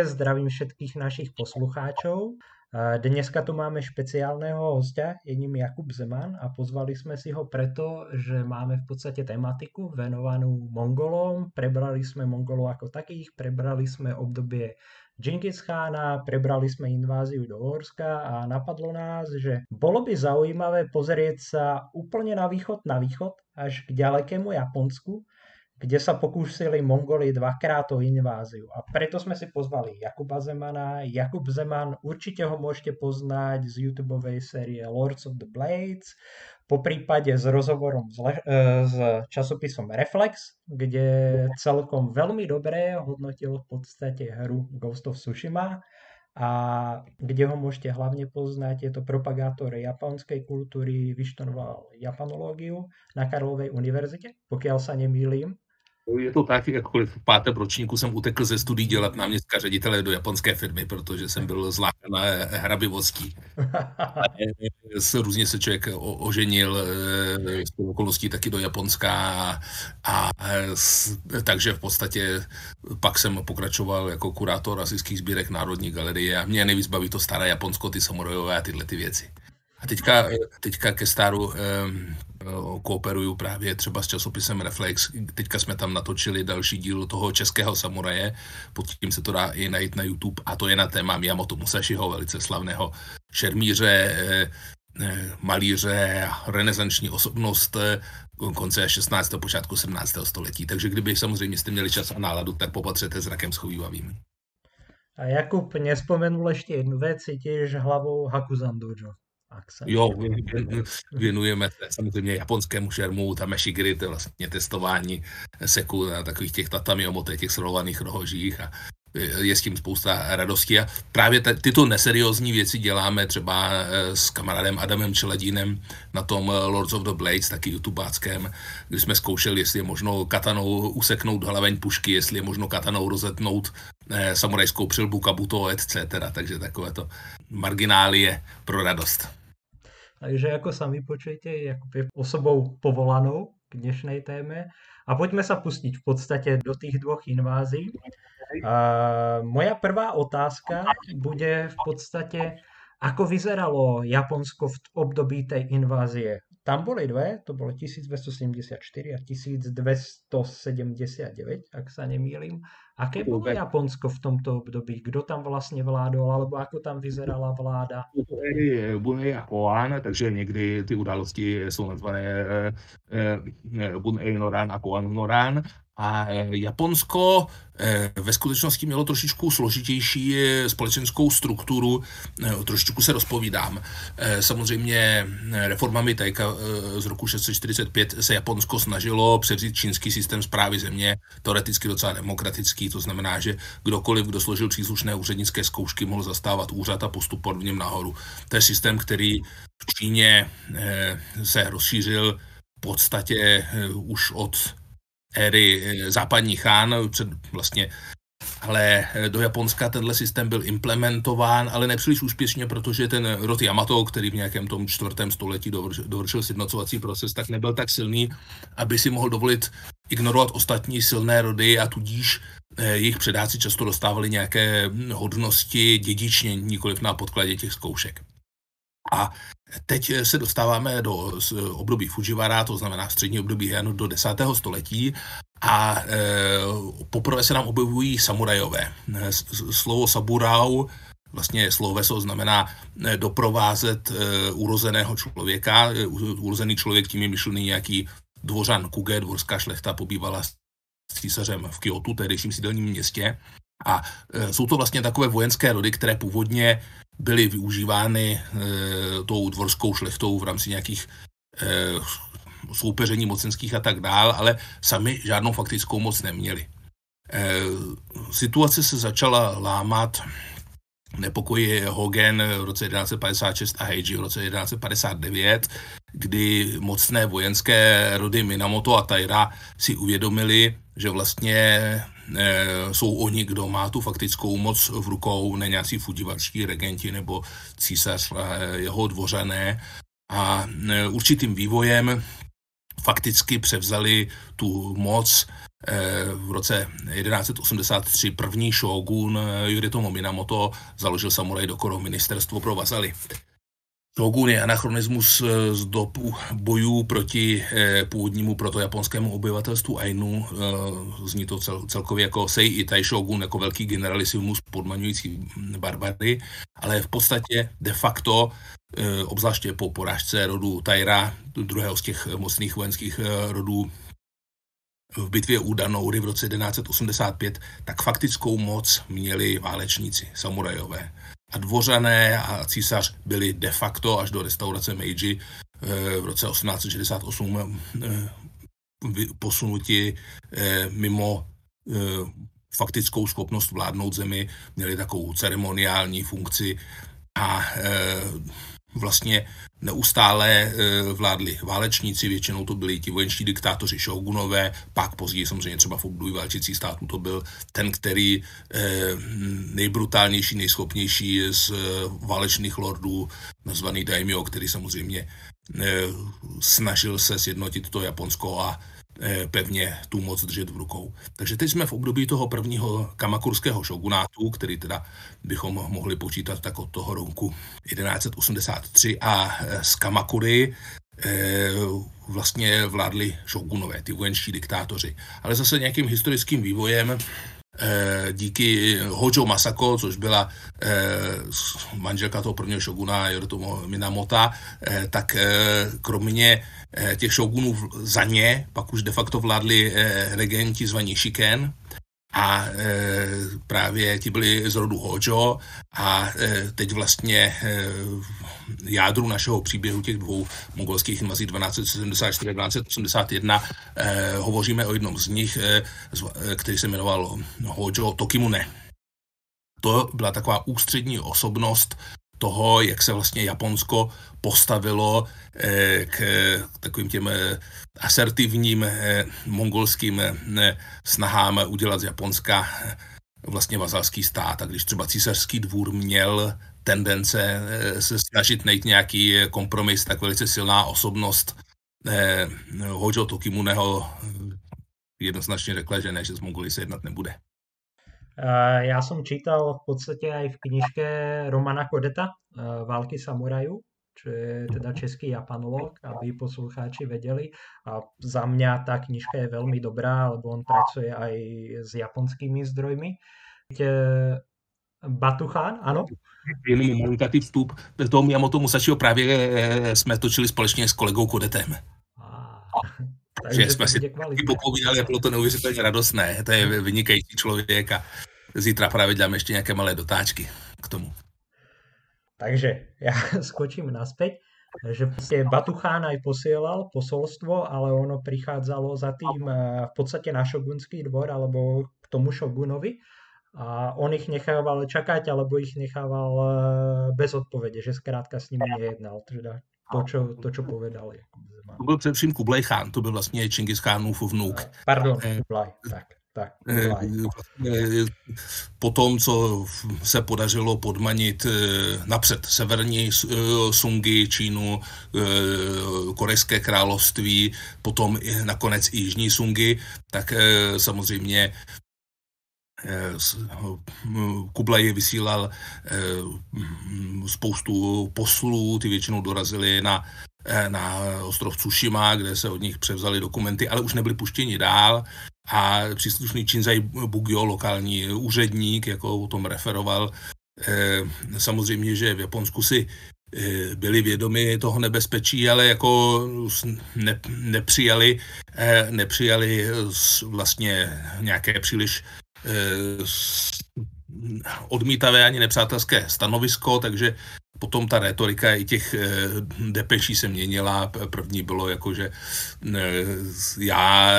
Zdravím všetkých našich poslucháčov. Dneska tu máme špeciálneho hostia, je ním Jakub Zeman a pozvali sme si ho preto, že máme v podstate tematiku venovanú Mongolom. Prebrali sme Mongolov ako takých, prebrali sme obdobie Genghis Khána, prebrali sme inváziu do Horska a napadlo nás, že bolo by zaujímavé pozrieť sa úplne na východ, na východ, až k ďalekému Japonsku, kde sa pokúsili Mongoli dvakrát o inváziu. A preto sme si pozvali Jakuba Zemana. Jakub Zeman, určite ho môžete poznať z YouTube série Lords of the Blades, po prípade s rozhovorom s, le- e, s časopisom Reflex, kde celkom veľmi dobré hodnotil v podstate hru Ghost of Tsushima a kde ho môžete hlavne poznať, je to propagátor japonskej kultúry, vyštudoval japanológiu na Karlovej univerzite, pokiaľ sa nemýlim. Je to tak, jakkoliv v pátém ročníku jsem utekl ze studií dělat náměstka ředitele do japonské firmy, protože jsem byl zlákan na hrabivostí. se různě se člověk oženil z e, okolností taky do Japonska a, a takže v podstatě pak jsem pokračoval jako kurátor asijských sbírek Národní galerie a mě nejvíc baví to staré Japonsko, ty samurajové a tyhle ty věci. A teďka, teďka ke staru kooperuju právě třeba s časopisem Reflex. Teďka jsme tam natočili další díl toho českého samuraje, pod tím se to dá i najít na YouTube a to je na téma Miyamoto Musashiho, velice slavného šermíře, eh, eh, malíře, renesanční osobnost eh, konce 16. počátku 17. století. Takže kdyby samozřejmě jste měli čas a náladu, tak popatřete zrakem schovývavým. A Jakub nespomenul ještě jednu věc, cítíš hlavou Hakuzan Dojo. Jo, věnujeme se samozřejmě japonskému šermu, tameshigiri, to je vlastně testování seku na takových těch tatami omoté, těch srolovaných rohožích a je s tím spousta radosti a právě t- tyto neseriózní věci děláme třeba eh, s kamarádem Adamem Čeledínem na tom eh, Lords of the Blades, taky youtubáckém, kdy jsme zkoušeli, jestli je možno katanou useknout hlaveň pušky, jestli je možno katanou rozetnout eh, samurajskou přilbu kabuto, etc. Takže takové to marginálie pro radost. Takže ako sa vypočujete, je osobou povolanou k dnešnej téme. A poďme sa pustiť v podstate do tých dvoch invázií. Uh, moja prvá otázka bude v podstate, ako vyzeralo Japonsko v období tej invázie tam boli dve, to bolo 1274 a 1279, ak sa nemýlim. Aké bolo Japonsko v tomto období? Kdo tam vlastně vládol, alebo ako tam vyzerala vláda? Bunei a Koan, takže někdy ty události jsou nazvané eh, eh, Bunei Noran a Koan Noran. A eh, Japonsko eh, ve skutečnosti mělo trošičku složitější eh, společenskou strukturu, trošičku se rozpovídám. Samozřejmě reformami Tajka z roku 645 se Japonsko snažilo převzít čínský systém zprávy země, teoreticky docela demokratický, to znamená, že kdokoliv, kdo složil příslušné úřednické zkoušky, mohl zastávat úřad a postupovat v něm nahoru. To je systém, který v Číně se rozšířil v podstatě už od éry eh, západní chán, před vlastně ale eh, do Japonska tenhle systém byl implementován, ale nepříliš úspěšně, protože ten rod Yamato, který v nějakém tom čtvrtém století dovršil sjednocovací proces, tak nebyl tak silný, aby si mohl dovolit ignorovat ostatní silné rody a tudíž eh, jejich předáci často dostávali nějaké hodnosti dědičně, nikoliv na podkladě těch zkoušek. A teď se dostáváme do období Fujiwara, to znamená střední období Heianu do 10. století a e, poprvé se nám objevují samurajové. Slovo saburau vlastně sloveso znamená doprovázet e, urozeného člověka. Urozený člověk tím je myšlený nějaký dvořan Kuge, dvorská šlechta pobývala s císařem v Kyoto, tehdejším sídelním městě. A e, jsou to vlastně takové vojenské rody, které původně byly využívány e, tou dvorskou šlechtou v rámci nějakých e, soupeření mocenských a tak dál, ale sami žádnou faktickou moc neměli. Situace se začala lámat nepokoji Hogan v roce 1156 a Heiji v roce 1159, kdy mocné vojenské rody Minamoto a Taira si uvědomili, že vlastně jsou oni, kdo má tu faktickou moc v rukou, ne nějací fudivačtí regenti nebo císař jeho dvořané. A eh, určitým vývojem fakticky převzali tu moc v roce 1183 první šogun Yoritomo Minamoto založil samuraj dokoro ministerstvo pro vazaly. Shogun je anachronismus eh, z dob bojů proti eh, původnímu protojaponskému obyvatelstvu Ainu. Eh, zní to cel, celkově jako Sei Itai Shogun, jako velký generalisimus podmaňující barbary, ale v podstatě de facto, obzvláště po porážce rodu Taira, druhého z těch mocných vojenských rodů v bitvě u Danoury v roce 1185, tak faktickou moc měli válečníci, samurajové a dvořané a císař byli de facto až do restaurace Meiji eh, v roce 1868 eh, posunuti eh, mimo faktickou schopnost vládnout zemi, měli takovou ceremoniální funkci a vlastně neustále e, vládli válečníci, většinou to byli ti vojenští diktátoři šogunové, pak později samozřejmě třeba v období válčících států to byl ten, který e, nejbrutálnější, nejschopnější z e, válečných lordů, nazvaný daimyo, který samozřejmě snažil se sjednotit to Japonsko a pevně tu moc držet v rukou. Takže teď jsme v období toho prvního kamakurského šogunátu, který teda bychom mohli počítat tak od toho roku 1183 a eh, z Kamakury eh, vlastně vládli šogunové, ty vojenští diktátoři. Ale zase nějakým historickým vývojem díky Hojo Masako, což byla manželka toho prvního šoguna Yoritomo Minamota, tak kromě Eh, těch šogunů za ně, pak už de facto vládli eh, regenti zvaní Shiken a eh, právě ti byli z rodu Hojo a teď vlastně jádru našeho příběhu těch dvou mongolských invazí 1274 a 1281 hovoříme o jednom z nich, který se jmenoval Hojo Tokimune. To byla taková ústřední osobnost toho, jak se vlastně Japonsko postavilo eh, k takovým těm eh, asertivním eh, mongolským snahám udělat z Japonska vlastně vazalský stát. A když třeba císařský dvůr měl tendence se snažit najít nějaký kompromis, tak velice silná osobnost Hojo Tokimuneho jednoznačně řekla, že ne, že z Mongoly se jednat nebude. Já jsem čítal v podstatě i v knižke Romana Kodeta Války samurajů, čo je teda český japanolog, aby poslucháči vedeli. A za mňa tá knižka je veľmi dobrá, lebo on pracuje aj s japonskými zdrojmi. Batuchan, ano? Jenom malinkatý vstup. Toho Miyamoto Musashiho právě eh, jsme točili společně s kolegou Kodetem. Takže jsme si popovídali a bylo to neuvěřitelně radostné. To je vynikající člověk a zítra právě děláme ještě nějaké malé dotáčky k tomu. Takže ja skočím naspäť, že proste Batuchán aj posielal posolstvo, ale ono prichádzalo za tým eh, v podstate na šogunský dvor alebo k tomu šogunovi a on ich nechával čakať, alebo ich nechával eh, bez odpovede, že zkrátka s nimi nejednal. Teda to, čo, to, čo povedal. To byl především Kublaj Khan, to byl vlastně Čingis Khánův vnuk. Pardon, Kublaj, tak. Tak, eh, eh, po tom, co se podařilo podmanit eh, napřed severní Sungy, Čínu, Korejské království, potom nakonec i Jižní Sungy, tak samozřejmě Kublaj vysílal spoustu poslů, ty většinou dorazili na, na ostrov Tsushima, kde se od nich převzali dokumenty, ale už nebyli puštěni dál a příslušný Činzaj Bugyo, lokální úředník, jako o tom referoval, eh, samozřejmě, že v Japonsku si eh, byli vědomi toho nebezpečí, ale jako ne, nepřijali, eh, nepřijali vlastně nějaké příliš odmítavé ani nepřátelské stanovisko, takže potom ta retorika i těch eh, depeší se měnila. První bylo jako, že eh, já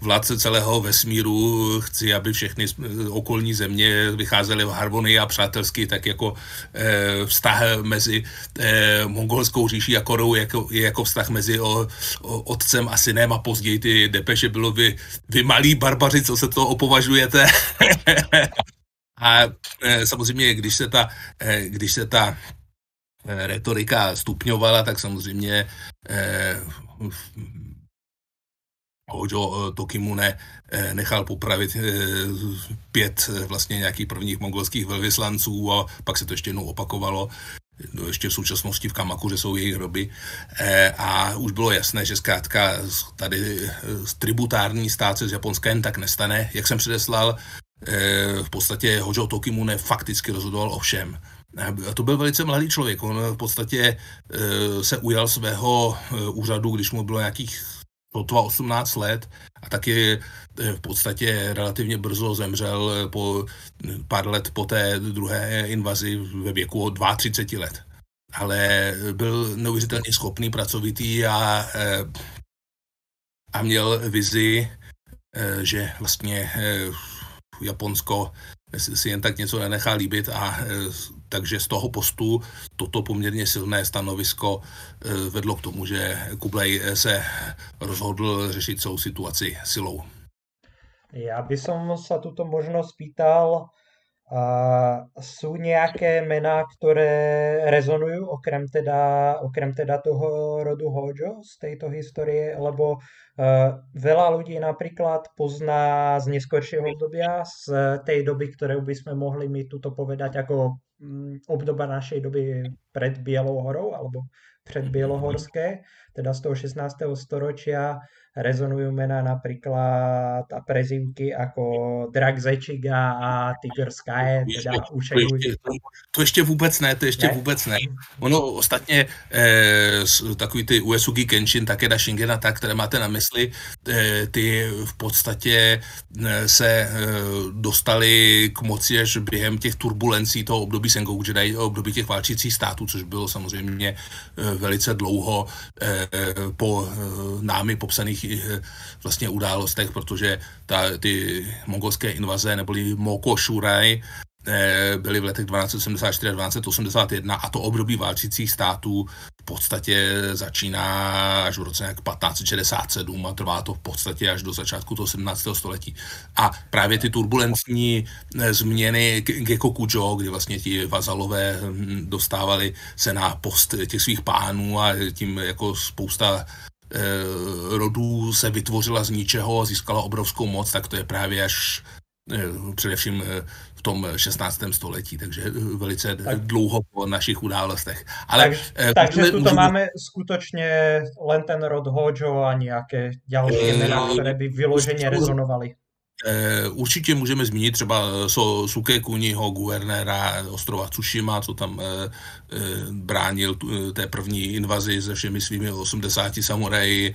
vládce celého vesmíru chci, aby všechny okolní země vycházely v harmonii a přátelsky, tak jako eh, vztah mezi mongolskou říší a Korou jako, je jako vztah mezi o, o, otcem a synem a později ty depeše bylo vy, vy malí barbaři, co se to opovažujete. A e, samozřejmě, když se ta, e, když se ta e, retorika stupňovala, tak samozřejmě Hojo Tokimune nechal popravit pět vlastně nějakých prvních mongolských velvyslanců a pak se to ještě jednou opakovalo no, ještě v současnosti v Kamakuře jsou jejich hroby a už bylo jasné, že zkrátka tady tributární stát se z Japonska jen tak nestane. Jak jsem předeslal, v podstatě Hojo Tokimune fakticky rozhodoval o všem. A to byl velice mladý člověk. On v podstatě se ujal svého úřadu, když mu bylo nějakých sotva 18 let a taky v podstatě relativně brzo zemřel po pár let po té druhé invazi ve věku 32 let. Ale byl neuvěřitelně schopný, pracovitý a, a měl vizi, že vlastně Japonsko si jen tak něco nenechá líbit a e, takže z toho postu toto poměrně silné stanovisko e, vedlo k tomu, že Kublej se rozhodl řešit celou situaci silou. Já bych se tuto možnost pýtal, a sú nejaké mená, ktoré rezonujú okrem teda, okrem teda toho rodu Hojo z tejto histórie, lebo veľa ľudí napríklad pozná z neskoršieho obdobia, z tej doby, ktoré by sme mohli my tuto povedať ako um, obdoba našej doby pred Bielou horou, alebo pred Bielohorské, teda z toho 16. storočia rezonujú mená napríklad a prezivky ako Drak Zečiga a Tiger Sky, teda už to, ještě, to, to ještě vůbec ne, to ještě ne? vůbec ne. Ono ostatně eh, takový ty Uesugi Kenshin, Takeda Shingena, tak, které máte na mysli, eh, ty v podstatě eh, se eh, dostali k moci až během těch turbulencí toho období Sengoku Jedi, období těch válčících států, což bylo samozřejmě eh, velice dlouho eh, po eh, námi popsaných vlastně událostech, protože ta, ty mongolské invaze neboli Moko Shuraj eh, byly v letech 1274 a 1281 a to období válčících států v podstatě začíná až v roce 1567 a trvá to v podstatě až do začátku toho 17. století. A právě ty turbulentní eh, změny Gekokujo, kdy vlastně ti vazalové hm, dostávali se na post těch svých pánů a tím jako spousta Eh, rodů se vytvořila z ničeho a získala obrovskou moc, tak to je právě až eh, především eh, v tom 16. století, takže velice tak. dlouho po našich událostech. Ale, tak, takže tu můžeme... máme skutečně len ten rod Hojo a nějaké další jména, které by vyloženě rezonovaly. Eh, určitě můžeme zmínit třeba eh, Suke Kuniho, guvernéra ostrova Tsushima, co tam eh, bránil té první invazi se všemi svými 80 samuraji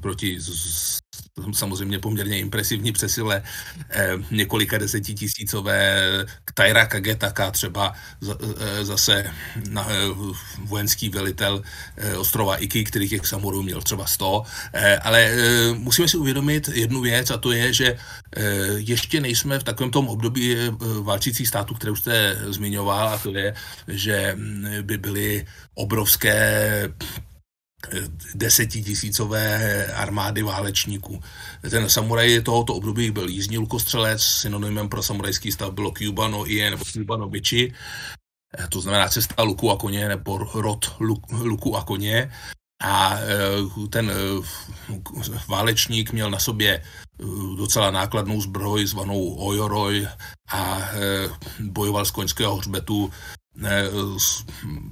proti samozřejmě poměrně impresivní přesile eh, několika desetitisícové Taira Kagetaka třeba z, eh, zase na, eh, vojenský velitel eh, ostrova Iki, který těch samurů měl třeba 100, eh, ale eh, musíme si uvědomit jednu věc a to je, že eh, ještě nejsme v takovém tom období eh, válčících států, které už jste zmiňoval a to je, že hm, by byly obrovské desetitisícové armády válečníků. Ten samuraj tohoto období byl jízdní lukostřelec, synonymem pro samurajský stav bylo Cubano Ie nebo Cubano Bichi, to znamená cesta luku a koně nebo rod luku a koně. A e, ten e, válečník měl na sobě docela nákladnou zbroj zvanou Ojoroj a bojoval z koňského hřbetu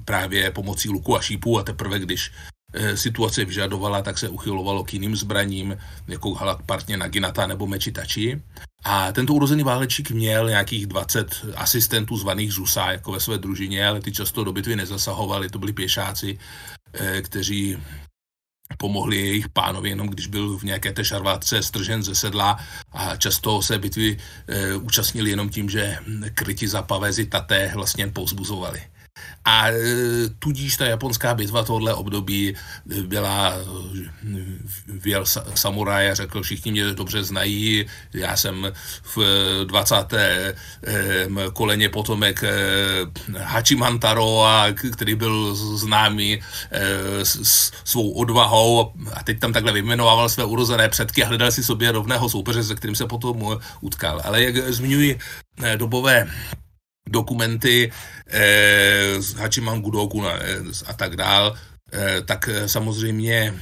právě pomocí luku a šípů a teprve když Eh, situace vyžadovala, tak se uchylovalo k jiným zbraním, jako partně Naginata nebo Mečitači. A tento urozený válečík měl nějakých 20 asistentů zvaných Zusa jako ve své družině, ale ty často do bitvy nezasahovali, to byli pěšáci, eh, kteří pomohli jejich pánovi, jenom když byl v nějaké té šarvátce stržen ze sedla a často se bitvy e, účastnili jenom tím, že kryti za pavézy taté vlastně povzbuzovali. A e, tudíž ta japonská bitva tohle období byla, věl samuraj a řekl, všichni mě dobře znají, já jsem v 20. koleně potomek e, Hachimantaro, který byl známý e, svou odvahou a teď tam takhle vyjmenovával své urozené předky a hledal si sobě rovného soupeře, se kterým se potom utkal. Ale jak zmiňuji dobové dokumenty eh, z Hachiman Gudoku a, eh, a tak dál, tak samozřejmě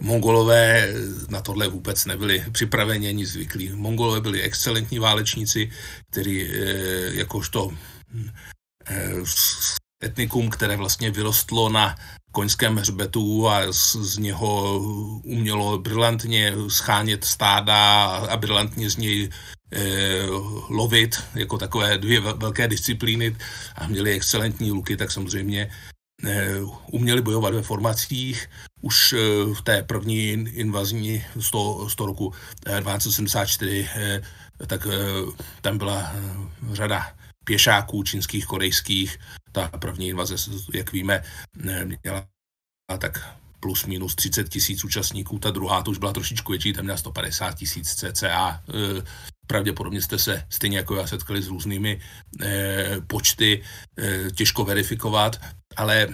Mongolové na tohle vůbec nebyli připraveni ani zvyklí. Mongolové byli excelentní válečníci, kteří jakožto etnikum, které vlastně vyrostlo na koňském hřbetu a z, z něho umělo brilantně schánět stáda a brilantně z něj eh, lovit jako takové dvě velké disciplíny a měli excelentní luky, tak samozřejmě eh, uměli bojovat ve formacích. Už eh, v té první invazní 100, 100 roku eh, 1274 eh, tak eh, tam byla eh, řada pěšáků čínských, korejských. Ta první invaze, jak víme, měla tak plus minus 30 tisíc účastníků, ta druhá to už byla trošičku větší, tam měla 150 tisíc cca. Pravděpodobně jste se stejně jako já setkali s různými eh, počty, eh, těžko verifikovat, ale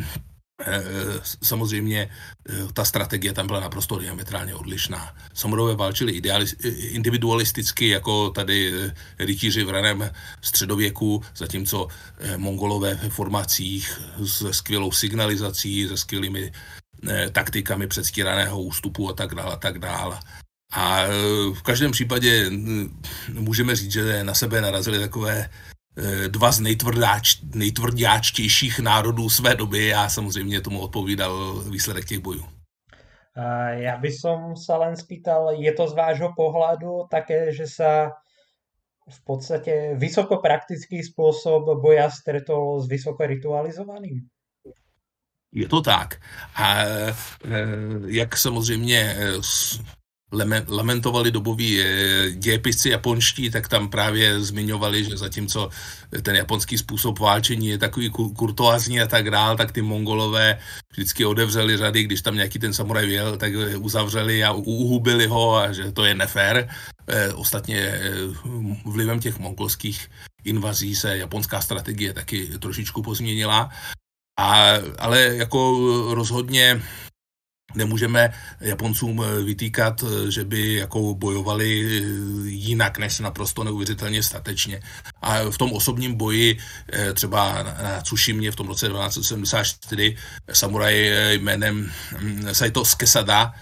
Eh, samozřejmě eh, ta strategie tam byla naprosto diametrálně odlišná. Samurové válčili individualisticky, jako tady eh, rytíři v raném středověku, zatímco mongolové ve formacích se skvělou signalizací, se skvělými taktikami předstíraného ústupu a tak dále a tak dále. A v každém případě můžeme říct, že na sebe narazili takové Eh, dva z nejtvrdáč, nejtvrdáčtějších národů své doby a samozřejmě tomu odpovídal výsledek těch bojů. Ja by som sa len spýtal, je to z vášho pohľadu také, že sa v podstate vysokopraktický spôsob boja stretol s vysoko ritualizovaným? Je to tak. A eh, jak samozřejmě lamentovali doboví eh, dějepisci japonští, tak tam právě zmiňovali, že zatímco ten japonský způsob válčení je takový kurtoázní a tak dál, tak ty mongolové vždycky odevřeli řady, když tam nějaký ten samuraj věl, tak uzavřeli a uhubili ho a že to je nefér. Eh, ostatně eh, vlivem těch mongolských invazí se japonská strategie taky trošičku pozměnila. A, ale jako rozhodně nemůžeme Japoncům eh, vytýkat, eh, že by jako bojovali eh, jinak než naprosto neuvěřitelně statečně. A v tom osobním boji třeba na Tsushimě v tom roce 1274 samuraj jménem hm, Saito Skesada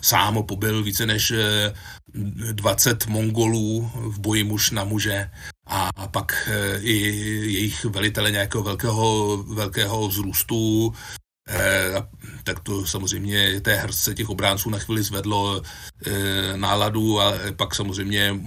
sám pobyl více než 20 Mongolů v boji muž na muže a pak i jejich velitele nějakého velkého, velkého vzrůstu tak to samozřejmě té hrdce těch obránců na chvíli zvedlo eh, náladu a pak samozřejmě,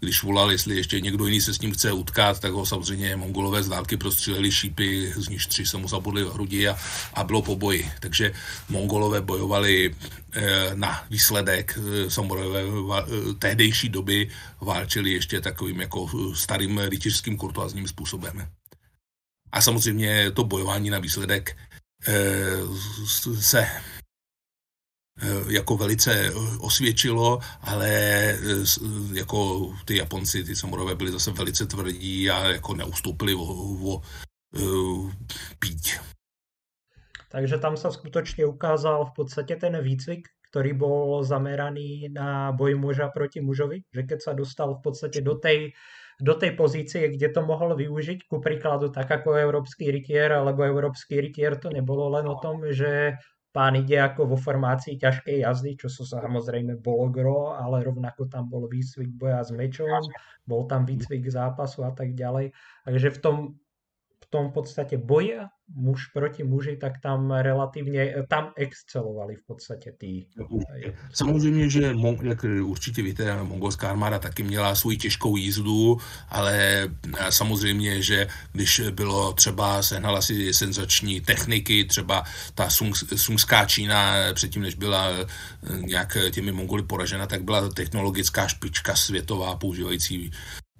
když volal, jestli ještě někdo jiný se s ním chce utkat, tak ho samozřejmě mongolové z dálky prostříleli šípy, z níž tři se mu zabudli v hrudi a, a bylo po boji. Takže mongolové bojovali eh, na výsledek, samurajové tehdejší doby válčili ještě takovým jako starým rytířským kurtoazním způsobem. A samozřejmě to bojování na výsledek Eh, se eh, jako velice osvědčilo, ale eh, jako ty Japonci, ty samurové byli zase velice tvrdí a jako neustoupili o, o, o píť. Takže tam se skutečně ukázal v podstatě ten výcvik, který byl zameraný na boj muža proti mužovi, že keď sa dostal v podstatě do tej do tej pozície, kde to mohol využiť, ku príkladu tak ako európsky rytier, alebo európsky rytier to nebolo len o tom, že pán ide ako vo formácii ťažkej jazdy, čo sú samozrejme bolo gro, ale rovnako tam bol výcvik boja s mečom, bol tam výcvik zápasu a tak ďalej. Takže v tom, v tom podstate boja muž proti muži, tak tam relativně, tam excelovali v podstatě ty. Samozřejmě, že jak určitě víte, mongolská armáda taky měla svou těžkou jízdu, ale samozřejmě, že když bylo třeba, sehnala si senzační techniky, třeba ta sung, sungská Čína předtím, než byla eh, nějak těmi mongoly poražena, tak byla technologická špička světová, používající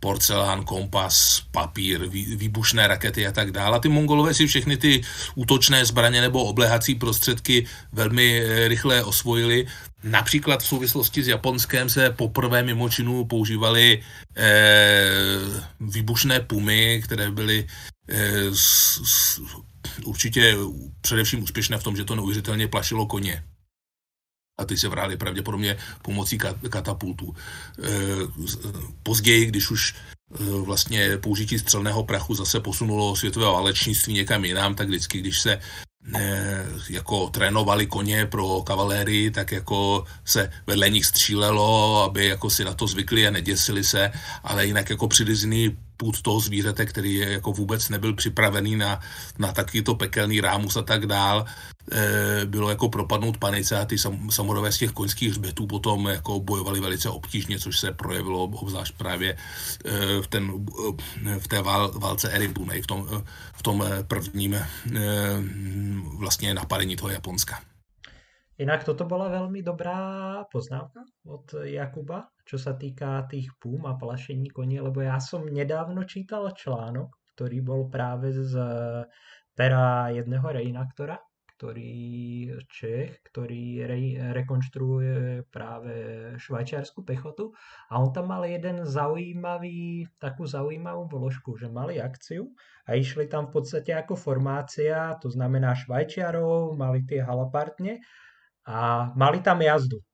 porcelán, kompas, papír, výbušné rakety a tak dále. A ty mongolové si všechny ty útočné zbraně nebo oblehací prostředky velmi eh, rychle osvojili. Například v souvislosti s Japonskem se poprvé mimo činu používaly eh, výbušné pumy, které byly eh, s, s, určitě především úspěšné v tom, že to neuvěřitelně plašilo koně a ty se vrali pravděpodobně pomocí katapultů. E, později, když už e, vlastně použití střelného prachu zase posunulo světové válečnictví někam jinam, tak vždycky, když se jako trénovali koně pro kavalérii, tak jako se vedle nich střílelo, aby jako si na to zvykli a neděsili se, ale jinak jako přilizený půd toho zvířete, který je jako vůbec nebyl připravený na, na takovýto pekelný rámus a tak dál, e, bylo jako propadnout panice a ty sam, samurové z těch koňských hřbetů potom jako bojovali velice obtížně, což se projevilo obzvlášť právě e, v, ten, e, v té vál, válce Eribunej, v tom, v tom prvním vlastně napadení toho Japonska. Inak toto bola veľmi dobrá poznámka od Jakuba, čo sa týka tých púm a plašení koní, lebo ja som nedávno čítal článok, ktorý bol práve z pera jedného reinaktora, ktorý Čech, ktorý re, rekonštruuje práve švajčiarsku pechotu. A on tam mal jeden zaujímavý, takú zaujímavú vložku, že mali akciu a išli tam v podstate ako formácia, to znamená Švajčiarov, mali tie halapartne a mali tam jazdu.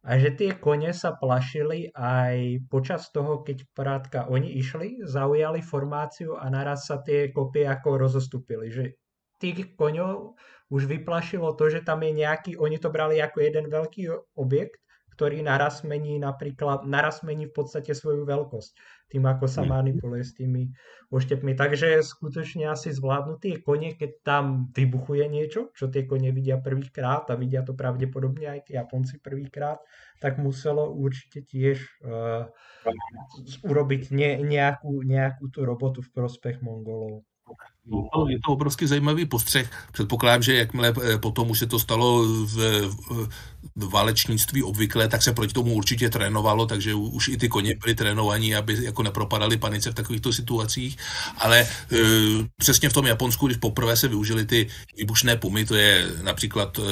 A že tie kone sa plašili aj počas toho, keď prátka oni išli, zaujali formáciu a naraz sa tie kopie ako rozostupili. Že tých koňov už vyplašilo to, že tam je nejaký, oni to brali ako jeden veľký objekt ktorý naraz mení napríklad, naraz mení v podstate svoju veľkosť tým, ako sa hmm. manipuluje s tými oštepmi. Takže skutočne asi zvládnu tie kone, keď tam vybuchuje niečo, čo tie kone vidia prvýkrát a vidia to pravdepodobne aj tí Japonci prvýkrát, tak muselo určite tiež uh, urobiť ne, nejakú, nejakú tú robotu v prospech Mongolov. No, je to obrovsky zajímavý postřeh. Předpokládám, že jakmile eh, potom už se to stalo v, v válečnictví obvyklé, tak se proti tomu určitě trénovalo, takže už i ty koně byly trénovaní, aby jako nepropadali panice v takovýchto situacích. Ale e, přesně v tom Japonsku, když poprvé se využili ty výbušné pumy, to je například e,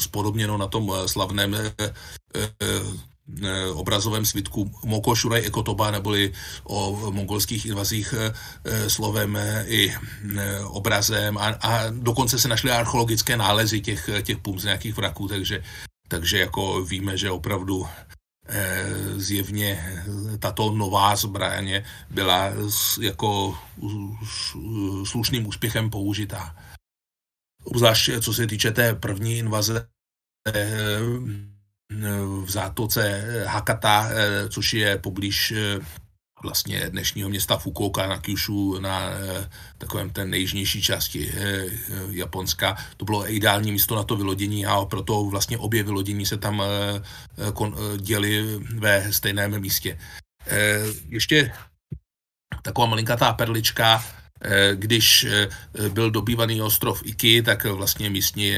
spodobněno na tom slavném e, obrazovém svitku Moko Shuraj Ekotoba, neboli o mongolských invazích eh, eh, slovem i obrazem a, a dokonce se našly archeologické nálezy těch, těch pum z nějakých vraků, takže, takže jako víme, že opravdu zjevně tato nová zbraně byla jako slušným úspěchem použitá. Obzvlášť co se týče té první invaze v zátoce Hakata, eh, což je poblíž eh, vlastně dnešního města Fukuoka na Kyushu, na eh, takovém té nejjižnější části Japonska. To bylo ideální místo na to vylodění a proto vlastně obě vylodění se tam děly ve stejném místě. Ještě taková malinkatá perlička, když byl dobývaný ostrov Iki, tak vlastně místní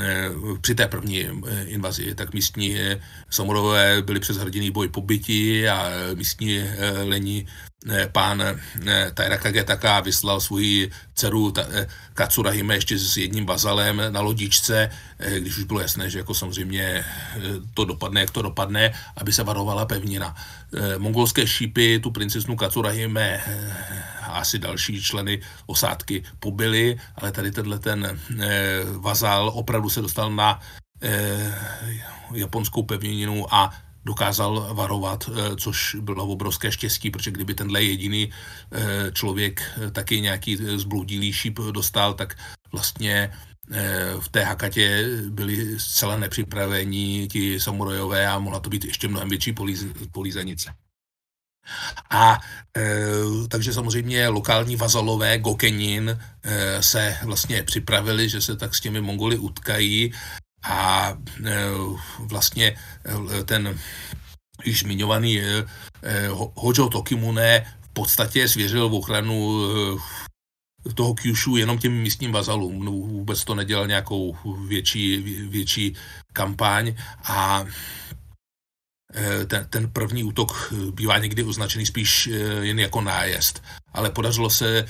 Eh, při té první eh, invazi, tak místní eh, samurové byli přes hrdiný boj pobyti a místní lení pán Taira Kagetaka vyslal svoji dceru Katsurahime ještě s jedním bazalem na lodičce, když už bylo jasné, že jako samozřejmě to dopadne, jak to dopadne, aby se varovala pevnina. Mongolské šípy tu princesnu Katsurahime asi další členy osádky pobili, ale tady tenhle ten vazal opravdu se dostal na japonskou pevninu a dokázal varovat, eh, což bylo obrovské štěstí, protože kdyby tenhle jediný eh, člověk eh, taky nějaký zbludilý šíp dostal, tak vlastně v té hakatě byli zcela nepřipravení ti samurajové a mohla to být ještě mnohem větší políz, polízanice. A e, takže samozřejmě lokální vazalové Gokenin e, se vlastně připravili, že se tak s těmi Mongoly utkají a e, vlastně e, ten již zmiňovaný e, Hojo Tokimune v podstatě svěřil v ochranu toho Kyushu jenom těm místním vazalům. No, vůbec to nedělal nějakou větší, větší kampaň a ten, ten první útok eh, bývá někdy označený spíš eh, jen jako nájezd. Ale podařilo se,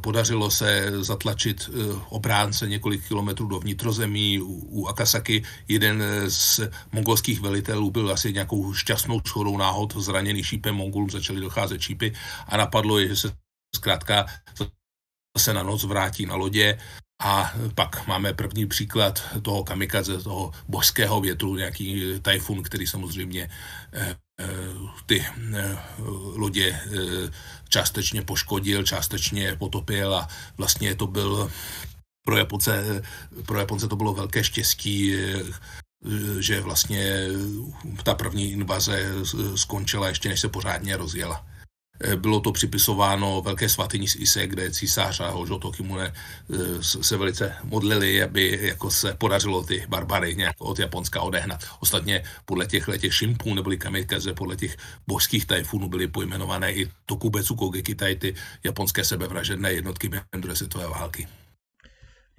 podařilo se zatlačit obránce několik kilometrů do vnitrozemí u Akasaki. Jeden z mongolských velitelů byl asi nějakou šťastnou shodou náhod zraněný šípem. Mongolům začaly docházet šípy a napadlo je, že se zkrátka se na noc vrátí na lodě a pak máme první příklad toho kamikaze, toho božského větru, nějaký tajfun, který samozřejmě eh, eh, ty eh, lodě částečně poškodil, částečně potopil a vlastně to byl pro Japonce, pro Japonce to bylo velké štěstí, že vlastně ta první invaze skončila ještě než se pořádně rozjela. Eh, bylo to připisováno velké svatyni z Ise, kde císař a Hojo Tokimune eh, se velice modlili, aby jako se podařilo ty barbary nějak od Japonska odehnat. Ostatně podle těch těch šimpů neboli kamikaze, podle těch božských tajfunů byly pojmenované i Tokubetsu Kogekitai, ty japonské sebevražedné jednotky během druhé světové války.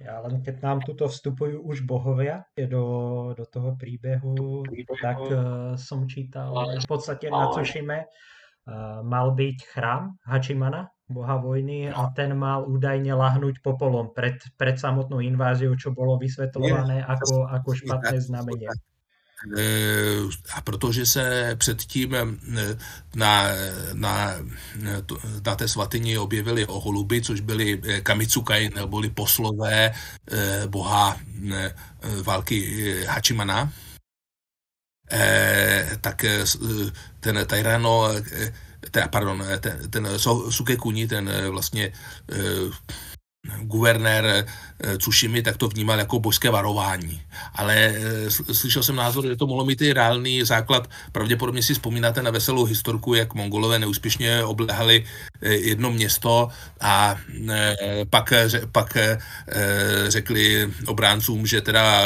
Já len keď nám tuto vstupují už bohovia do, do toho příběhu, tak uh, som čítal v podstatě na Tsushime Eh, mal byť chrám Hachimana, boha vojny, a ten mal údajne lahnúť popolom pred, pred samotnou inváziou, čo bolo vysvetľované ako, ako špatné znamenie. Eh, a protože se předtím eh, na, na, na té svatyni objevili oholuby, což byly kamicukaj, neboli poslové boha války Hachimana, eh, tak eh, eh, ten Tairano, eh, ten, pardon, ten, ten Sukekuni, ten vlastně guvernér eh, Tsushimi tak to vnímal jako božské varování. Ale eh, slyšel jsem názor, že to mohlo mít i reálný základ. Pravděpodobně si vzpomínáte na veselou historku, jak mongolové neúspěšně oblehali eh, jedno město a pak, pak řekli obráncům, že teda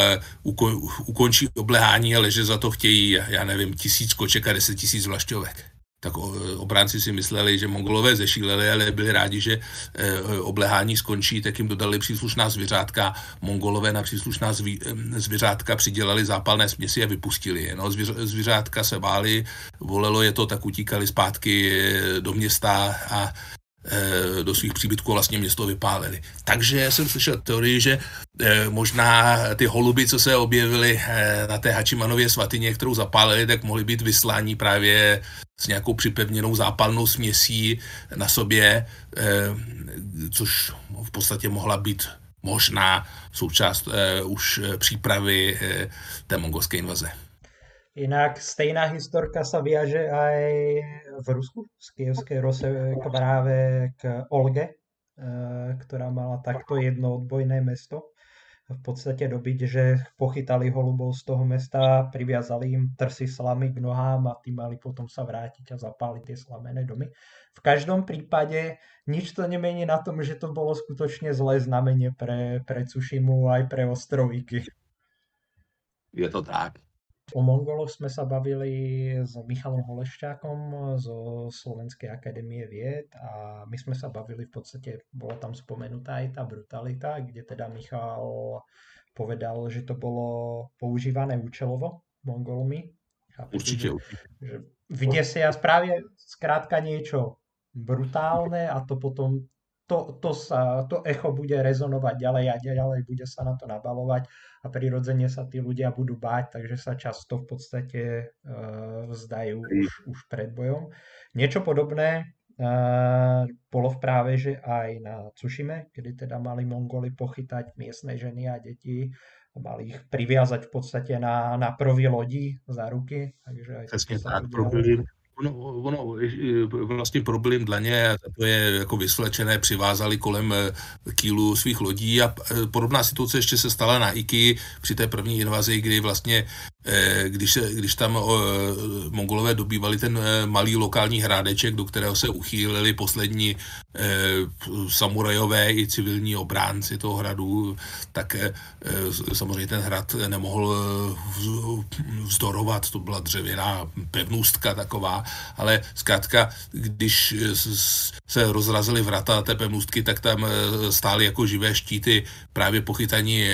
ukončí oblehání, ale že za to chtějí, já nevím, tisíc koček a deset tisíc vlašťovek tak obránci si mysleli, že mongolové zešíleli, ale byli rádi, že eh, oblehání skončí, tak jim dodali příslušná zvířátka. Mongolové na příslušná eh, zvířátka přidělali zápalné směsi a vypustili je. No, zvířátka se báli, volelo je to, tak utíkali zpátky eh, do města a Eh, do svých příbytků vlastně město vypálili. Takže jsem slyšel teorii, že eh, možná ty holuby, co se objevily eh, na té Hačimanově svatyně, kterou zapálili, tak mohly být vyslání právě s nějakou připevněnou zápalnou směsí na sobě, což v podstatě mohla být možná součást už přípravy té mongolské invaze. Inak stejná historka sa viaže aj v Rusku, z Kievskej Rose práve k Olge, eh, ktorá mala takto jedno odbojné mesto v podstate dobiť, že pochytali holubov z toho mesta, priviazali im trsy slamy k nohám a tí mali potom sa vrátiť a zapáliť tie slamené domy. V každom prípade nič to nemení na tom, že to bolo skutočne zlé znamenie pre, pre Tsushimu aj pre ostrovíky. Je to tak. O Mongoloch sme sa bavili s Michalom Holešťákom zo Slovenskej akadémie vied a my sme sa bavili v podstate, bola tam spomenutá aj tá brutalita, kde teda Michal povedal, že to bolo používané účelovo Mongolmi. Určite, určite. Že vydesia správne skrátka niečo brutálne a to potom to, to, sa, to echo bude rezonovať ďalej a ďalej, bude sa na to nabalovať a prirodzene sa tí ľudia budú báť, takže sa často v podstate uh, vzdajú už, už pred bojom. Niečo podobné uh, bolo v práve, že aj na Tsushime, kedy teda mali Mongoli pochytať miestne ženy a deti mali ich priviazať v podstate na, na prvý lodi za ruky. Takže aj Přesně tak, Ono, ono vlastně problém dlaně, to je jako vysvlečené, přivázali kolem eh, kýlu svých lodí a eh, podobná situace ještě se stala na IKI při té první invazi, kdy vlastně Eh, když, se, když tam eh, mongolové dobývali ten eh, malý lokální hrádeček, do kterého se uchýlili poslední samurajové i civilní obránci toho hradu, tak samozřejmě ten hrad nemohl vzdorovat, to byla dřevěná pevnůstka taková, ale zkrátka, když se rozrazily vrata té pevnůstky, tak tam stály jako živé štíty právě pochytaní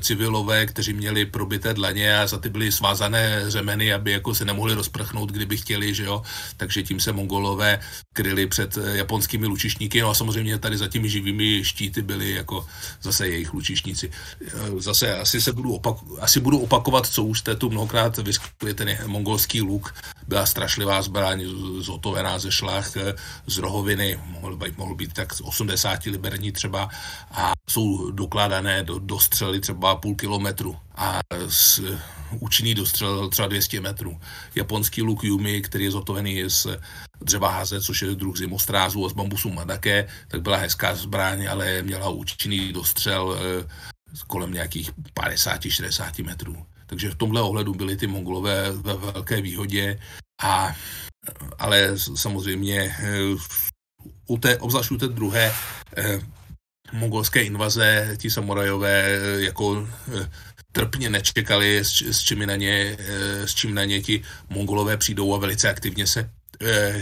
civilové, kteří měli probité dlaně a za ty byly byly svázané řemeny, aby jako se nemohli rozprchnout, kdyby chtěli, že jo. Takže tím se mongolové kryli před eh, japonskými lučišníky. No a samozřejmě tady za těmi živými štíty byli jako zase jejich lučišníci. Eh, zase asi se budu, opak, asi budu opakovat, co už jste tu mnohokrát vyskli, ten mongolský luk byla strašlivá zbraň, zotovená ze šlach, eh, z rohoviny, mohl být, mohl být tak 80 liberní třeba a jsou dokládané do, do střely třeba půl kilometru a s účinný dostřel třeba 200 metrů. Japonský luk Yumi, který je zotovený z dřeva háze, což je druh zimostrázu a z bambusu madake, tak byla hezká zbraň, ale měla účinný dostřel eh, kolem nějakých 50-60 metrů. Takže v tomhle ohledu byly ty Mongolové ve velké výhodě, a, ale samozřejmě u té, obzvlášť u té druhé mongolské invaze ti samurajové eh, jako eh, trpně nečekali, s, s, čím na ně, eh, s čím na ně ti mongolové přijdou a velice aktivně se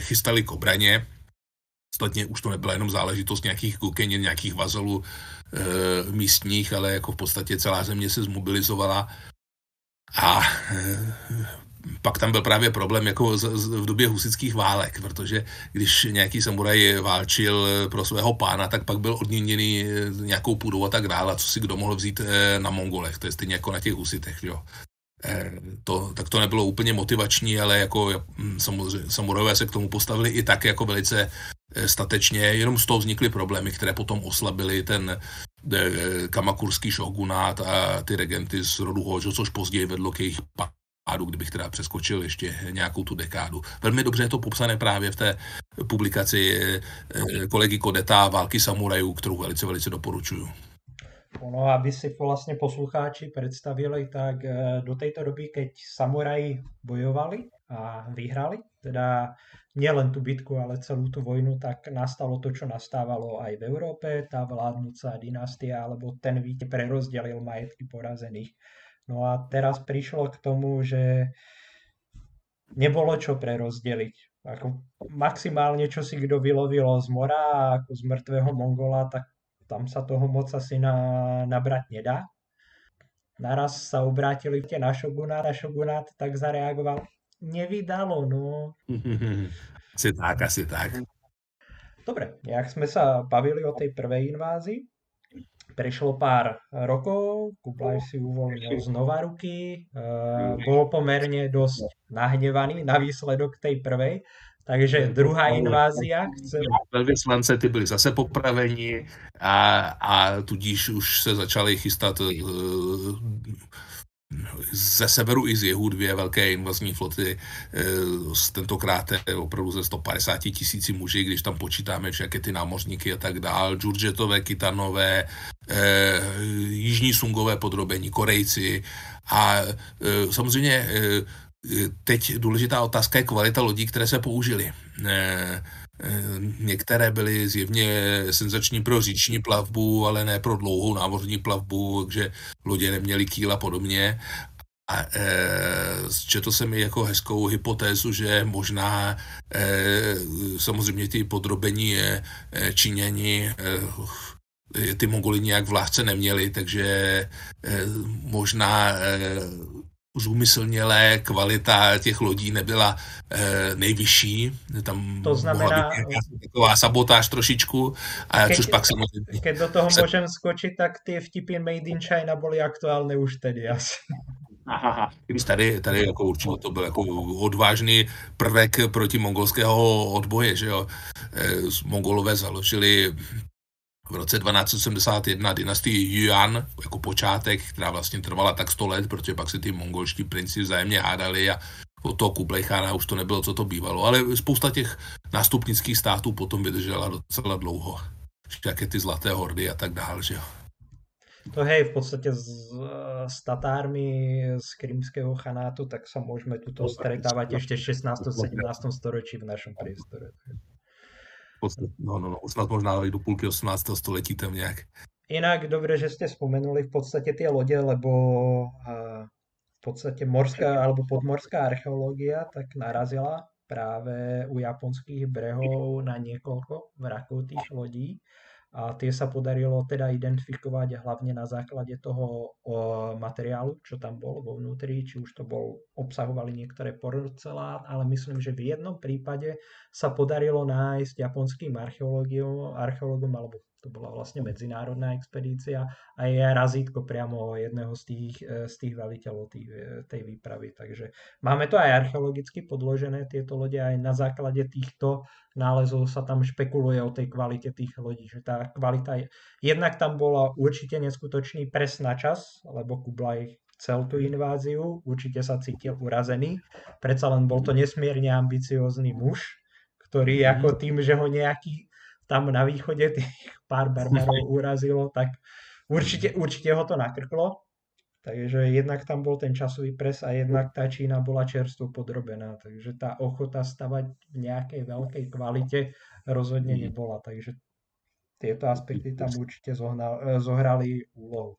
chystali k obraně. Ostatně už to nebyla jenom záležitost nějakých kukeně, nějakých vazalů e, místních, ale jako v podstatě celá země se zmobilizovala a pak tam byl právě problém jako z, z, v době husických válek, protože když nějaký samuraj válčil pro svého pána, tak pak byl odměněný eh, nějakou půdou a tak dále, co si kdo mohl vzít eh, na Mongolech, to je stejně jako na těch husitech, jo. Eh, to, tak to nebylo úplně motivační, ale jako samozřejmě samurajové se k tomu postavili i tak jako velice statečně, jenom z toho vznikly problémy, které potom oslabily ten kamakurský šogunát a ty regenty z rodu Hojo, což později vedlo k jejich dekádu, kdybych teda přeskočil ještě nějakou tu dekádu. Velmi dobře je to popsané právě v té publikaci eh, kolegy Kodeta Války samurajů, kterou velice, velice doporučuju. Ono, aby si vlastně poslucháči představili, tak eh, do této doby, keď samuraji bojovali a vyhrali, teda nielen tu bitku, ale celú tú vojnu, tak nastalo to, čo nastávalo aj v Európe, tá vládnúca dynastia, alebo ten víte prerozdelil majetky porazených. No a teraz prišlo k tomu, že nebolo čo prerozdeliť. Ako maximálne, čo si kto vylovilo z mora, ako z mŕtvého Mongola, tak tam sa toho moc asi na, nabrať nedá. Naraz sa obrátili tie na šogunát a šogunát tak zareagoval, nevydalo, no. Asi tak, asi tak. Dobre, jak sme sa bavili o tej prvej invázii, Prešlo pár rokov, Kublaj si uvoľnil znova ruky, uh, bol pomerne dosť nahnevaný na výsledok tej prvej, takže druhá invázia. Chcem... Velvyslance ty byli zase popraveni a, a tudíž už se začali chystat uh, ze severu i z jihu dvě velké invazní floty, eh, tentokrát opravdu ze 150 tisíci muži, když tam počítáme všechny ty námořníky a tak dál, Džurdžetové, Kitanové, eh, jižní Sungové podrobení, Korejci a eh, samozřejmě teď důležitá otázka je kvalita lodí, které se použily. Některé byly zjevně senzační pro říční plavbu, ale ne pro dlouhou námořní plavbu, takže lodě neměly kýl a podobně. A e, četl jsem mi jako hezkou hypotézu, že možná e, samozřejmě ty podrobení e, Číňani e, ty Mongoli nějak v lásce neměli, takže e, možná zúmyslnělé kvalita těch lodí nebyla e, nejvyšší. Tam to znamená... taková sabotáž trošičku, a keď, což pak samozřejmě... Keď do toho se... můžem skočit, tak ty vtipy Made in China byly aktuálny už tedy asi. Aha, když tady, tady jako určitě to byl jako odvážný prvek proti mongolského odboje, že jo. E, Mongolové založili v roce 1271 dynastii Yuan jako počátek, která vlastně trvala tak 100 let, protože pak se ty mongolští princi vzájemně hádali a od toho Kublejchána už to nebylo, co to bývalo. Ale spousta těch nástupnických států potom vydržela docela dlouho. Jaké ty zlaté hordy a tak dále, že jo. To hej, v podstate s, s Tatármi z krymského chanátu, tak sa môžeme tuto stretávať ešte v 16. 17. storočí v našom priestore no, no, no, snad možná i do půlky 18. století tam nějak. Jinak dobře, že jste spomenuli v podstatě ty lodě, lebo uh, v podstatě morská alebo podmorská archeológia tak narazila práve u japonských brehov na niekoľko vrakov tých lodí a tie sa podarilo teda identifikovať hlavne na základe toho o, materiálu, čo tam bolo vo vnútri, či už to bol, obsahovali niektoré porcelán, ale myslím, že v jednom prípade sa podarilo nájsť japonským archeológom, archeológom alebo to bola vlastne medzinárodná expedícia a je razítko priamo jedného z tých, e, z tých veliteľov tých, e, tej výpravy. Takže máme to aj archeologicky podložené tieto lode, aj na základe týchto nálezov sa tam špekuluje o tej kvalite tých lodí, že tá kvalita je, jednak tam bola určite neskutočný pres na čas, lebo Kublaj chcel tú inváziu, určite sa cítil urazený, predsa len bol to nesmierne ambiciózny muž, ktorý mm. ako tým, že ho nejaký tam na východe tých pár barbarov urazilo, tak určite, určite ho to nakrklo. Takže jednak tam bol ten časový pres a jednak tá Čína bola čerstvo podrobená. Takže tá ochota stavať v nejakej veľkej kvalite rozhodne mm. nebola. Takže tieto aspekty tam určite zohrali úlohu.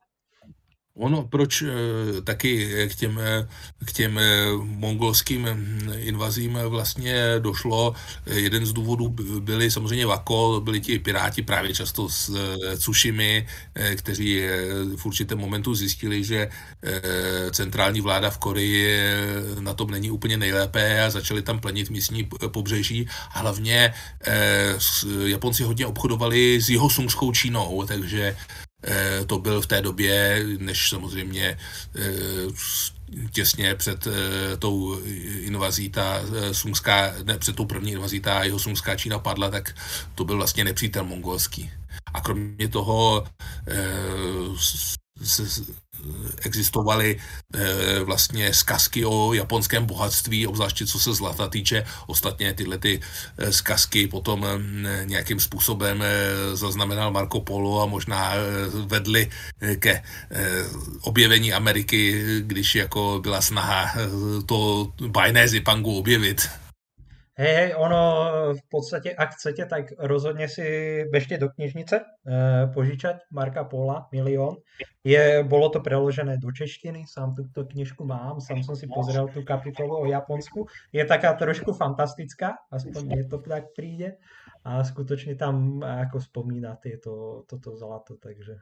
Ono, proč eh, taky k těm, eh, k těm eh, mongolským invazím vlastně došlo, jeden z důvodů byly samozřejmě Vako, byli ti piráti právě často s Cušimi, kteří v určitém momentu zjistili, že centrální vláda v Koreji na tom není úplně nejlépe a začali tam plnit místní pobřeží. A hlavně Japonci hodně obchodovali s jeho sungskou Čínou, takže to byl v té době, než samozřejmě eh, těsně před eh, tou invazí ta sumská, ne, před tou první invazí ta jeho sumská Čína padla, tak to byl vlastně nepřítel mongolský. A kromě toho existovaly eh, vlastně zkazky o japonském bohatství, obzvláště co se zlata týče. Ostatně tyhle ty eh, zkazky potom eh, nějakým způsobem zaznamenal Marco Polo a možná vedly ke objevení Ameriky, když jako byla snaha to bajné Zipangu objevit. Hej, hej, ono v podstate, ak chcete, tak rozhodne si bežte do knižnice e, požičať Marka Pola, Milión. Je, bolo to preložené do češtiny, sám túto knižku mám, sám som si pozrel tú kapitolu o Japonsku. Je taká trošku fantastická, aspoň mne to tak príde. A skutočne tam ako spomína tieto, toto zlato, takže...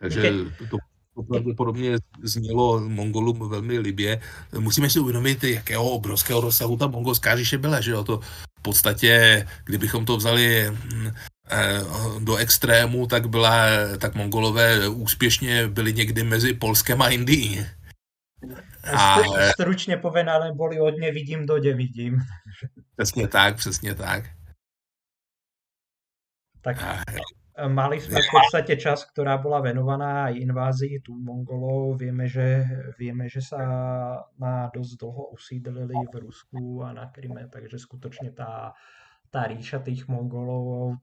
Takže to to pravděpodobně znělo Mongolům velmi libě. Musíme si uvědomit, jakého obrovského rozsahu ta mongolská říše byla, že jo, to v podstatě, kdybychom to vzali mm, eh, do extrému, tak byla, tak mongolové úspěšně byli někdy mezi Polskem a Indií. A, stručně povedané boli od nevidím do nevidím. Přesně tak, přesně tak. Tak a, Mali sme v podstate čas, ktorá bola venovaná invázii tu Mongolov. Vieme, že, vieme, že sa na dosť dlho usídlili v Rusku a na Kryme, takže skutočne tá, tá ríša tých Mongolov,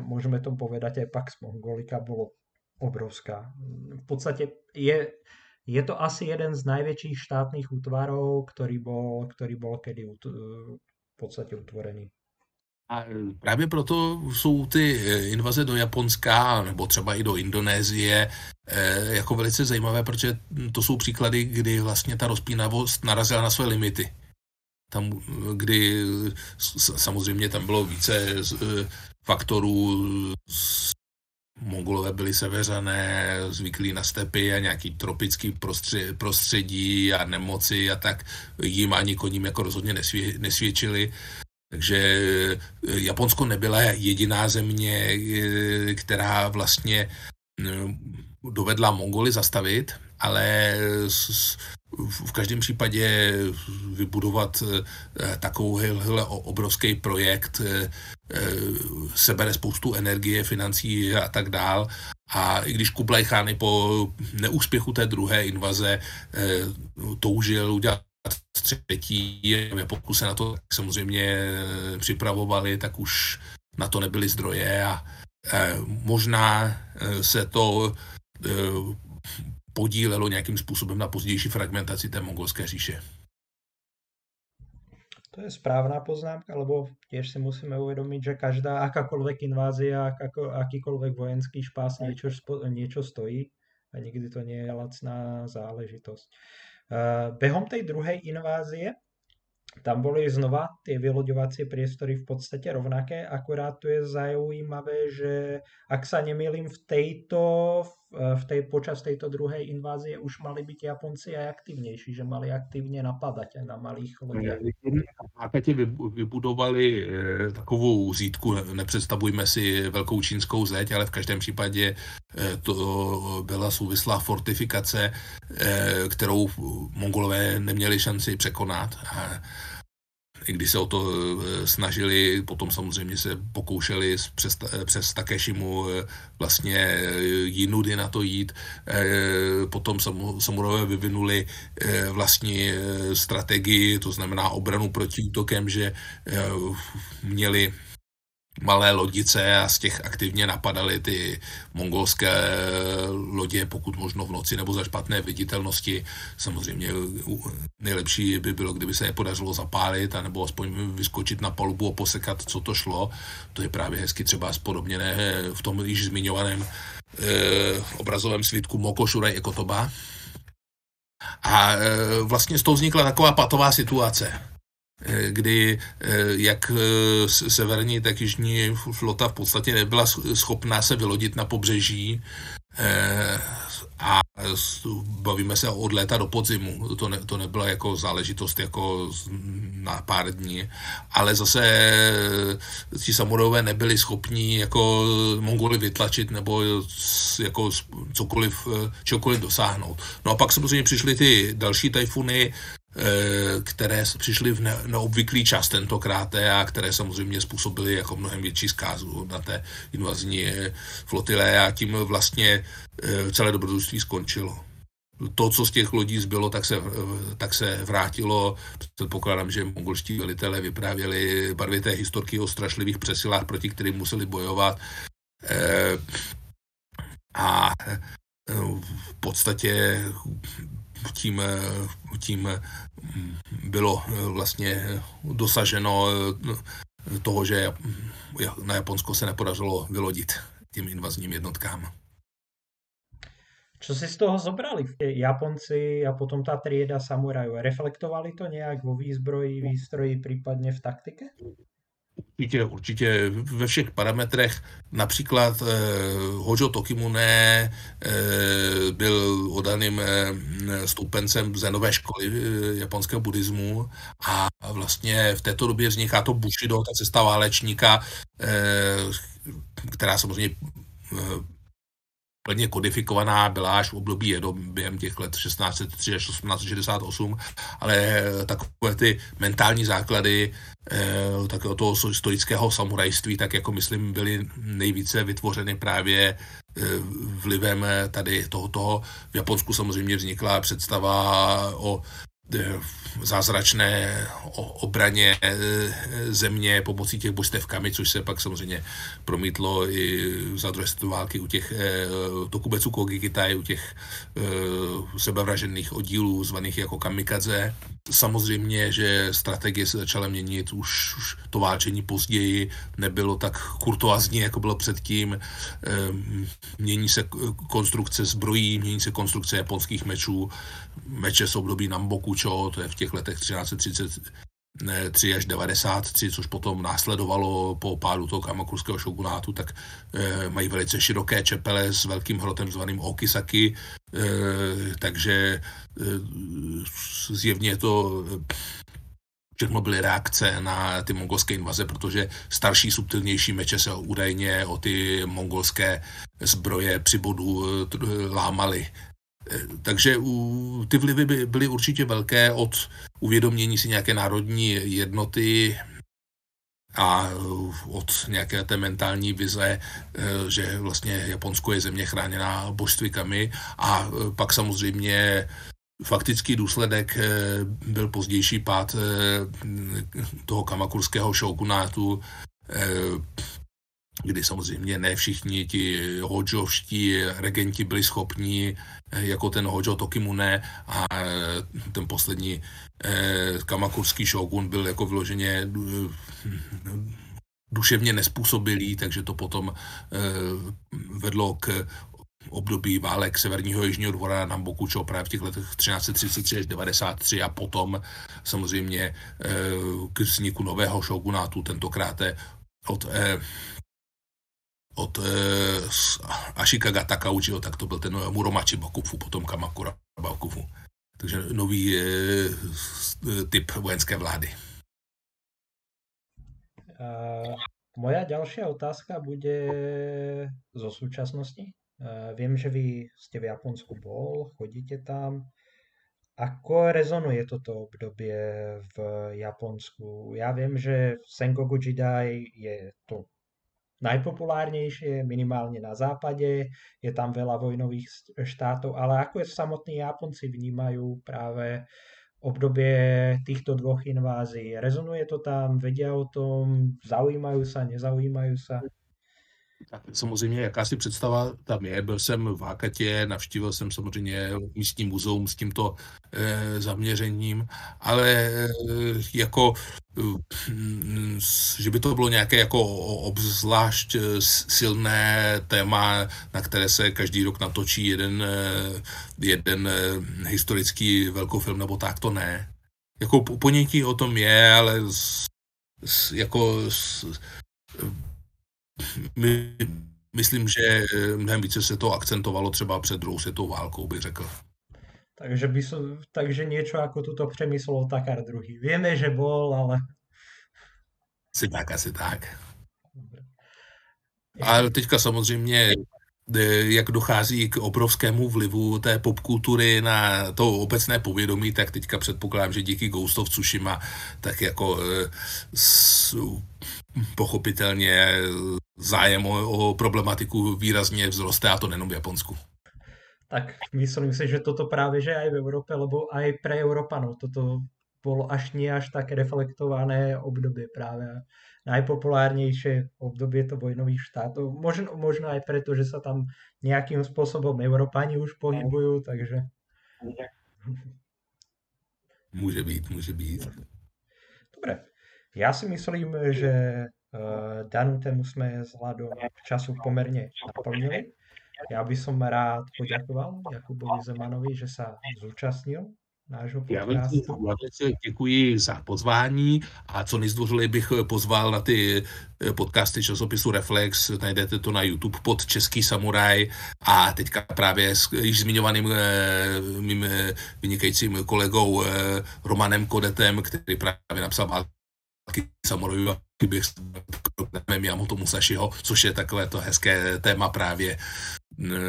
môžeme to povedať aj Pax Mongolika, bolo obrovská. V podstate je, je to asi jeden z najväčších štátnych útvarov, ktorý bol, ktorý bol kedy v podstate utvorený. A e, právě proto jsou ty e, invaze do Japonska nebo třeba i do Indonésie e, jako velice zajímavé, protože to jsou příklady, kdy vlastně ta rozpínavost narazila na své limity. Tam, kdy samozřejmě tam bylo více faktorů, Mongolové byli seveřané, zvyklí na stepy a nějaký tropický prostředí a nemoci a tak jim ani koním jako rozhodně nesvě, nesvědčili. Takže eh, Japonsko nebyla jediná země, eh, která vlastně eh, dovedla Mongoly zastavit, ale v každém případě vybudovat takovýhle obrovský projekt sebere spoustu energie, financí a tak dál. A i když Kublai Khan po neúspěchu té druhé invaze toužil udělat třetí, pokud se na to samozřejmě připravovali, tak už na to nebyly zdroje a eh, možná eh, se to eh, podílelo nějakým způsobem na pozdější fragmentaci té mongolské říše. To je správná poznámka, lebo tiež si musíme uvedomiť, že každá akákoľvek invázia, akáko, akýkoľvek vojenský špás niečo, niečo stojí a nikdy to nie je lacná záležitosť. Eh, behom tej druhej invázie tam boli znova tie vyloďovacie priestory v podstate rovnaké, akurát tu je zaujímavé, že ak sa nemýlim v tejto, v tej, počas tejto druhej invázie už mali byť Japonci aj aktivnější, že mali aktivně napadat na malých lodích. Akatě vybudovali eh, takovou zítku, nepředstavujme si velkou čínskou zeď, ale v každém případě eh, to byla souvislá fortifikace, eh, kterou mongolové neměli šanci překonat. I se o to snažili, potom samozřejmě se pokoušeli přes, přes Takeshimu vlastně jinudy na to jít. Potom samurové vyvinuli vlastní strategii, to znamená obranu proti útokem, že měli malé lodice a z těch aktivně napadaly ty mongolské lodě, pokud možno v noci nebo za špatné viditelnosti. Samozřejmě nejlepší by bylo, kdyby se je podařilo zapálit, anebo aspoň vyskočit na palubu a posekat, co to šlo. To je právě hezky třeba spodobněné v tom již zmiňovaném eh, obrazovém svítku Moko Ekotoba. A eh, vlastně z toho vznikla taková patová situace Eh, kdy eh, jak eh, severní, tak jižní flota v podstatě nebyla schopná se vylodit na pobřeží a bavíme se od léta do podzimu. To, ne, to nebyla jako záležitost jako na pár dní, ale zase ti samurové nebyli schopni jako Mongoly vytlačit nebo jako cokoliv, čokoliv dosáhnout. No a pak samozřejmě přišly ty další tajfuny, Eh, které přišly v neobvyklý čas tentokrát a které samozřejmě způsobily jako mnohem větší zkázu na té invazní eh, flotile a tím vlastně eh, celé dobrodružství skončilo. To, co z těch lodí zbylo, tak se, tak se vrátilo. Předpokládám, že mongolští velitelé vyprávěli barvité historky o strašlivých přesilách, proti kterým museli bojovat. A v podstatě tím, tím bylo vlastně dosaženo toho, že na Japonsko se nepodařilo vylodit těm invazním jednotkám. Co si z toho zobrali Japonci a potom ta trieda samurajů? Reflektovali to nějak vo výzbroji, výstroji, případně v taktike? Určitě, určitě ve všech parametrech. Například eh, Hojo Tokimune eh, byl odaným eh, stoupencem zenové školy eh, japonského buddhismu a vlastně v této době vzniká to Bushido, ta cesta válečníka, eh, která samozřejmě eh, plně kodifikovaná byla až v období Edo během těch let 1603 až 1868, ale takové ty mentální základy eh, takového toho historického samurajství, tak jako myslím, byly nejvíce vytvořeny právě eh, vlivem tady toho, toho. V Japonsku samozřejmě vznikla představa o Eh, zázračné obraně eh, země pomocí těch božstev Kami, což se pak samozřejmě promítlo i za druhé světové války u těch eh, Tokubetsu Kogikitai, u těch sebevražených oddílů zvaných jako kamikadze. Samozřejmě, že strategie se začala měnit, už, už to válčení později nebylo tak kurtoazní, jako bylo předtím. Mění se konstrukce zbrojí, mění se konstrukce japonských mečů, meče z období Nambokucho, to je v těch letech 1333 až 93, což potom následovalo po pádu toho kamakurského šogunátu, tak e, mají velice široké čepele s velkým hrotem zvaným Okisaki, e, takže e, zjevně to všechno byly reakce na ty mongolské invaze, protože starší, subtilnější meče se údajně o ty mongolské zbroje při bodu lámaly. Takže ty vlivy by byly určitě velké od uvědomění si nějaké národní jednoty a od nějaké té mentální vize, eh, že vlastně Japonsko je země chráněná božstvykami. A eh, pak samozřejmě faktický důsledek eh, byl pozdější pád toho kamakurského šoukunátu, kdy samozřejmě ne všichni ti hodžovští regenti byli schopni, eh, jako ten Hojo Tokimune a eh, ten poslední eh, kamakurský šogun byl jako vyloženě duševně nespůsobilý, takže to potom vedlo k období válek Severního Jižního dvora na Bokučo právě v těch letech 1333 až 93 a potom samozřejmě k vzniku nového šogunátu, tentokrát od od eh, Ashikaga Takaučiho, tak to byl ten Muromachi Bakufu, potom Kamakura Bakufu. Takže nový eh, typ vojenské vlády. Uh, moja ďalšia otázka bude zo súčasnosti. Uh, viem, že vy ste v Japonsku bol, chodíte tam. Ako rezonuje toto obdobie v Japonsku? Ja viem, že Sengoku Jidai je to najpopulárnejšie, minimálne na západe, je tam veľa vojnových štátov, ale ako je samotní Japonci vnímajú práve obdobie týchto dvoch invázií. Rezonuje to tam, vedia o tom, zaujímajú sa, nezaujímajú sa? Samozřejmě jakási představa tam je. Byl jsem v Hákatě, navštívil jsem samozřejmě místní muzeum s tímto e, zaměřením, ale e, jako e, že by to bylo nějaké jako obzvlášť silné téma, na které se každý rok natočí jeden, jeden historický velkofilm nebo tak, to ne. Jako ponětí o tom je, ale s, jako s, my, myslím, že eh, mnohem více se to akcentovalo třeba před druhou světovou válkou, bych řekl. Takže, by so, takže niečo ako toto přemyslel Takar druhý. Vieme, že bol, ale... Asi tak, asi tak. Ale teďka samozřejmě jak dochází k obrovskému vlivu té popkultury na to obecné povědomí, tak teďka předpokládám, že díky Ghost of Tsushima tak jako eh, pochopitelně zájem o, o problematiku výrazně vzroste a to nejenom v Japonsku. Tak myslím si, že toto právě že aj v Európe, lebo aj pre Európanov toto bolo až nie až tak reflektované obdobie práve najpopulárnejšie obdobie to vojnových štátov. Možno, možno aj preto, že sa tam nejakým spôsobom Európani už pohybujú, takže... Může být, může být. Dobre. Já si myslím, že uh, danú tému sme vzhľadom času pomerne naplnili. Ja by som rád poďakoval Jakubovi Zemanovi, že sa zúčastnil nášho Já velice, já velice děkuji za pozvání a co nezdvořili bych pozval na ty eh, podcasty časopisu Reflex, najdete to na YouTube pod Český samuraj. A teďka právě s již zmiňovaným mým vynikajícím kolegou Romanem Kodetem, který právě napsal války samurajů a s Miyamoto Musashiho, což je takové to hezké téma právě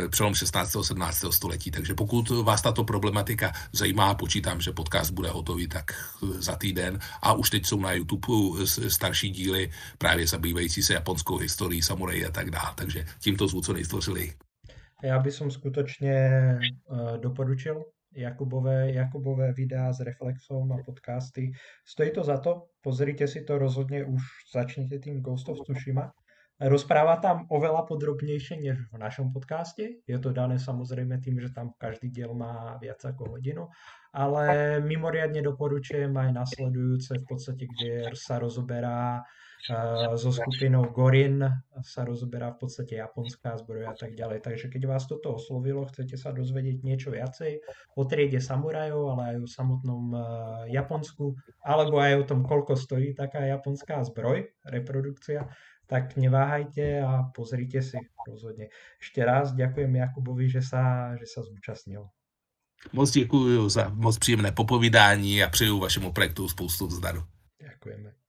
přelom 16. a 17. století. Takže pokud vás tato problematika zajímá, počítám, že podcast bude hotový tak za týden a už teď jsou na YouTube starší díly právě zabývající se japonskou historií, samurají a tak dále. Takže tímto zvu co nejstvořili. Já bych som skutočne uh, doporučil Jakubové, Jakubové videa s reflexom a podcasty. Stojí to za to, pozrite si to rozhodne, už začnete tým Ghost of Tsushima Rozpráva tam oveľa podrobnejšie než v našom podcaste. Je to dané samozrejme tým, že tam každý diel má viac ako hodinu, ale mimoriadne doporučujem aj nasledujúce v podstate, kde sa rozoberá so skupinou Gorin, sa rozoberá v podstate japonská zbroja a tak ďalej. Takže keď vás toto oslovilo, chcete sa dozvedieť niečo viacej o triede samurajov, ale aj o samotnom uh, Japonsku, alebo aj o tom, koľko stojí taká japonská zbroj, reprodukcia, tak neváhajte a pozrite si rozhodne. Ešte raz ďakujem Jakubovi, že sa, že sa zúčastnil. Moc děkuji za moc příjemné popovídání a přeju vašemu projektu spoustu zdaru. Ďakujeme.